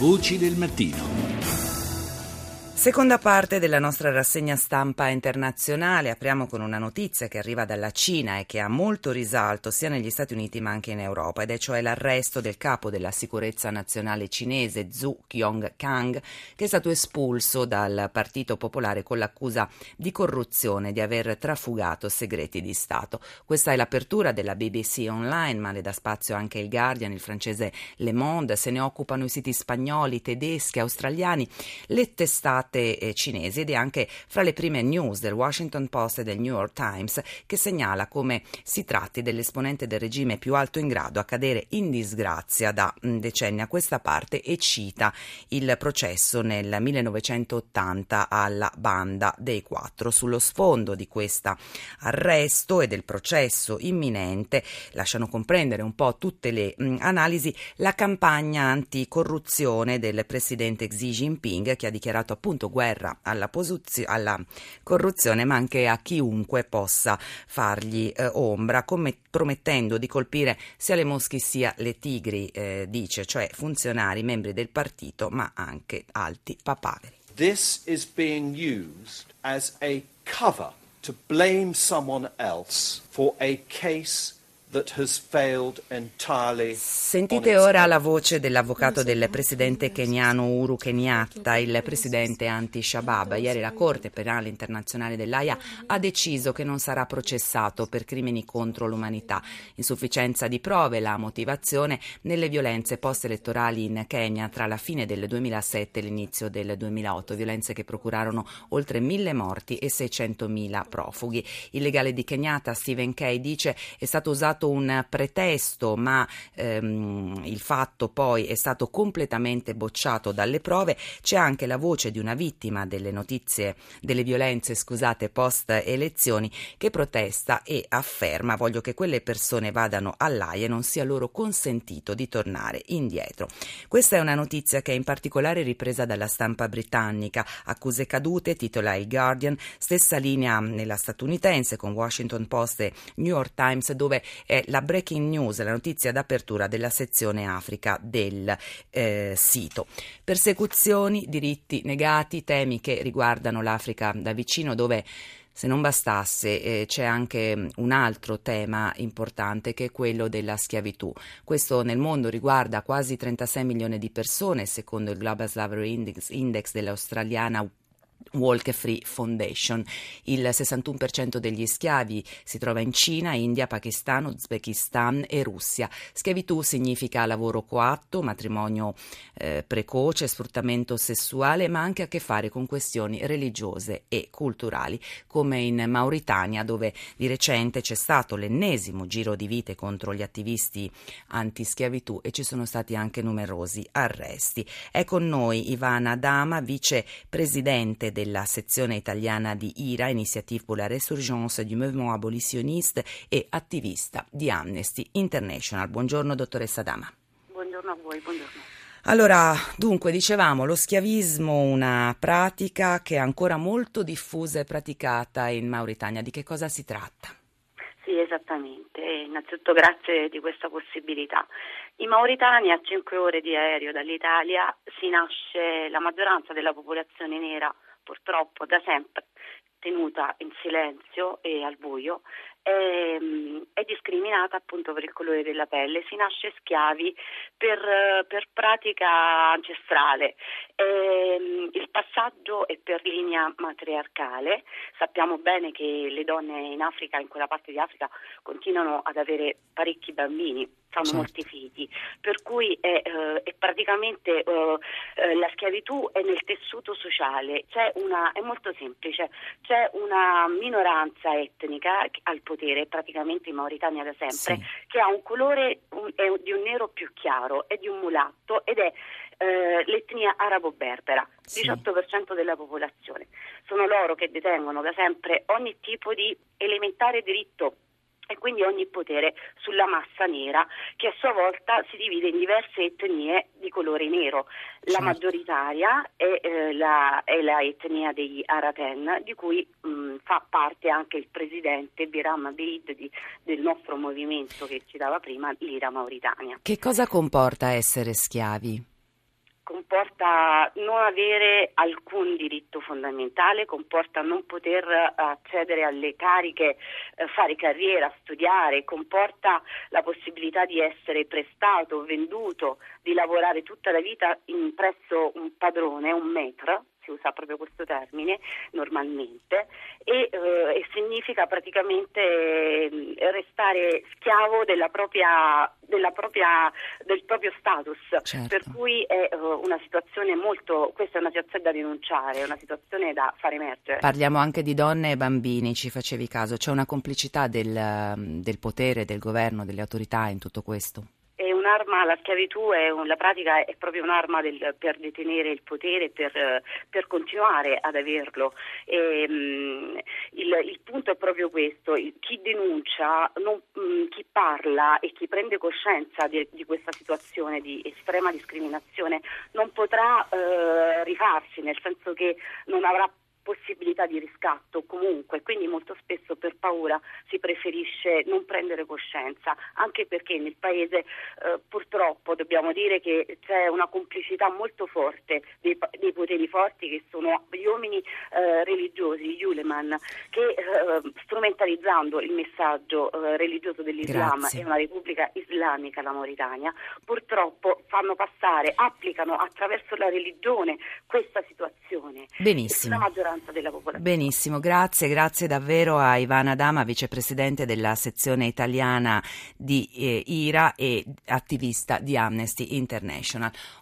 Voci del mattino. Seconda parte della nostra rassegna stampa internazionale, apriamo con una notizia che arriva dalla Cina e che ha molto risalto sia negli Stati Uniti ma anche in Europa ed è cioè l'arresto del capo della sicurezza nazionale cinese Zhu Kyong-kang che è stato espulso dal Partito Popolare con l'accusa di corruzione di aver trafugato segreti di Stato. Questa è l'apertura della BBC online ma ne dà spazio anche il Guardian, il francese Le Monde, se ne occupano i siti spagnoli, tedeschi, australiani, le testate testate eh, cinesi ed è anche fra le prime news del Washington Post e del New York Times che segnala come si tratti dell'esponente del regime più alto in grado a cadere in disgrazia da mm, decenni a questa parte e cita il processo nel 1980 alla banda dei quattro. Sullo sfondo di questo arresto e del processo imminente lasciano comprendere un po' tutte le mh, mm, analisi la campagna anticorruzione del presidente Xi Jinping che ha dichiarato appunto appunto guerra alla, posuzio- alla corruzione, ma anche a chiunque possa fargli eh, ombra, come promettendo di colpire sia le mosche sia le tigri, eh, dice, cioè funzionari, membri del partito, ma anche alti papaveri. This is being used as a cover to blame someone else for a case Sentite ora la voce dell'avvocato del presidente keniano Uhuru Kenyatta, il presidente anti-Shabaab. Ieri la Corte Penale Internazionale dell'AIA ha deciso che non sarà processato per crimini contro l'umanità. Insufficienza di prove, la motivazione nelle violenze post-elettorali in Kenya tra la fine del 2007 e l'inizio del 2008, violenze che procurarono oltre mille morti e 600.000 profughi. Il legale di Kenyatta, Stephen Kay, dice è stato usato stato un pretesto, ma ehm, il fatto poi è stato completamente bocciato dalle prove. C'è anche la voce di una vittima delle notizie, delle violenze, scusate, post elezioni, che protesta e afferma voglio che quelle persone vadano all'AIA e non sia loro consentito di tornare indietro. Questa è una notizia che è in particolare ripresa dalla stampa britannica. Accuse cadute, titola il Guardian, stessa linea nella statunitense con Washington Post e New York Times dove è la breaking news, la notizia d'apertura della sezione Africa del eh, sito. Persecuzioni, diritti negati, temi che riguardano l'Africa da vicino dove se non bastasse, eh, c'è anche un altro tema importante che è quello della schiavitù. Questo nel mondo riguarda quasi 36 milioni di persone, secondo il Global Slavery Index, Index dell'australiana Walk Free Foundation. Il 61% degli schiavi si trova in Cina, India, Pakistan, Uzbekistan e Russia. Schiavitù significa lavoro coatto, matrimonio eh, precoce, sfruttamento sessuale, ma anche a che fare con questioni religiose e culturali, come in Mauritania, dove di recente c'è stato l'ennesimo giro di vite contro gli attivisti anti-schiavitù e ci sono stati anche numerosi arresti. È con noi Ivana Dama, vicepresidente della sezione italiana di IRA, Initiative pour la Resurgence du Mouvement Abolitionniste e attivista di Amnesty International. Buongiorno dottoressa Dama. Buongiorno a voi, buongiorno. Allora, dunque, dicevamo, lo schiavismo, una pratica che è ancora molto diffusa e praticata in Mauritania. Di che cosa si tratta? Sì, esattamente. Innanzitutto grazie di questa possibilità. In Mauritania, a 5 ore di aereo dall'Italia, si nasce la maggioranza della popolazione nera purtroppo da sempre tenuta in silenzio e al buio è, è, discriminata appunto per il colore della pelle, si nasce schiavi per, per pratica ancestrale. E, il passaggio è per linea matriarcale, sappiamo bene che le donne in Africa, in quella parte di Africa, continuano ad avere parecchi bambini, fanno certo. molti figli, per cui è, eh, è praticamente eh, eh, la schiavitù è nel tessuto sociale, una, è molto semplice, c'è una minoranza etnica al potere, praticamente in Mauritania da sempre, sì. che ha un colore un, di un nero più chiaro, è di un mulatto ed è eh, l'etnia arabo-berbera, sì. 18% della popolazione. Sono loro che detengono da sempre ogni tipo di elementare diritto e quindi ogni potere sulla massa nera che a sua volta si divide in diverse etnie di colore nero. La certo. maggioritaria è, eh, la, è, la, etnia degli Araten di cui mh, fa parte anche il presidente Biram Abeid di, del nostro movimento che citava prima, l'Ira Mauritania. Che cosa comporta essere schiavi? Comporta non avere alcun diritto fondamentale, comporta non poter eh, accedere alle cariche, eh, fare carriera, studiare, comporta la possibilità di essere prestato, venduto, di lavorare tutta la vita presso un padrone, un metro, si usa proprio questo termine normalmente, e, eh, e significa praticamente eh, restare schiavo della propria, della propria, del proprio status, certo. per cui è uh, una situazione molto, questa è una situazione da denunciare, è una situazione da far emergere. Parliamo anche di donne e bambini, ci facevi caso, c'è una complicità del, del potere, del governo, delle autorità in tutto questo? Un'arma, la schiavitù è un, la pratica è proprio un'arma del, per detenere il potere, per, per continuare ad averlo. E, um, il, il, punto è proprio questo, chi denuncia, non, um, chi parla e chi prende coscienza di, di, questa situazione di estrema discriminazione non potrà uh, rifarsi, nel senso che non avrà possibilità di riscatto comunque, quindi molto spesso paura si preferisce non prendere coscienza, anche perché nel paese eh, purtroppo dobbiamo dire che c'è una complicità molto forte dei, dei poteri forti che sono gli uomini eh, religiosi, gli uleman, che eh, strumentalizzando il messaggio eh, religioso dell'Islam e una repubblica islamica, la Mauritania, purtroppo fanno passare, applicano attraverso la religione questa situazione. Benissimo. La maggioranza della popolazione. Benissimo, grazie, grazie davvero a Ivana Dama, vicepresidente della sezione italiana di eh, IRA e attivista di Amnesty International.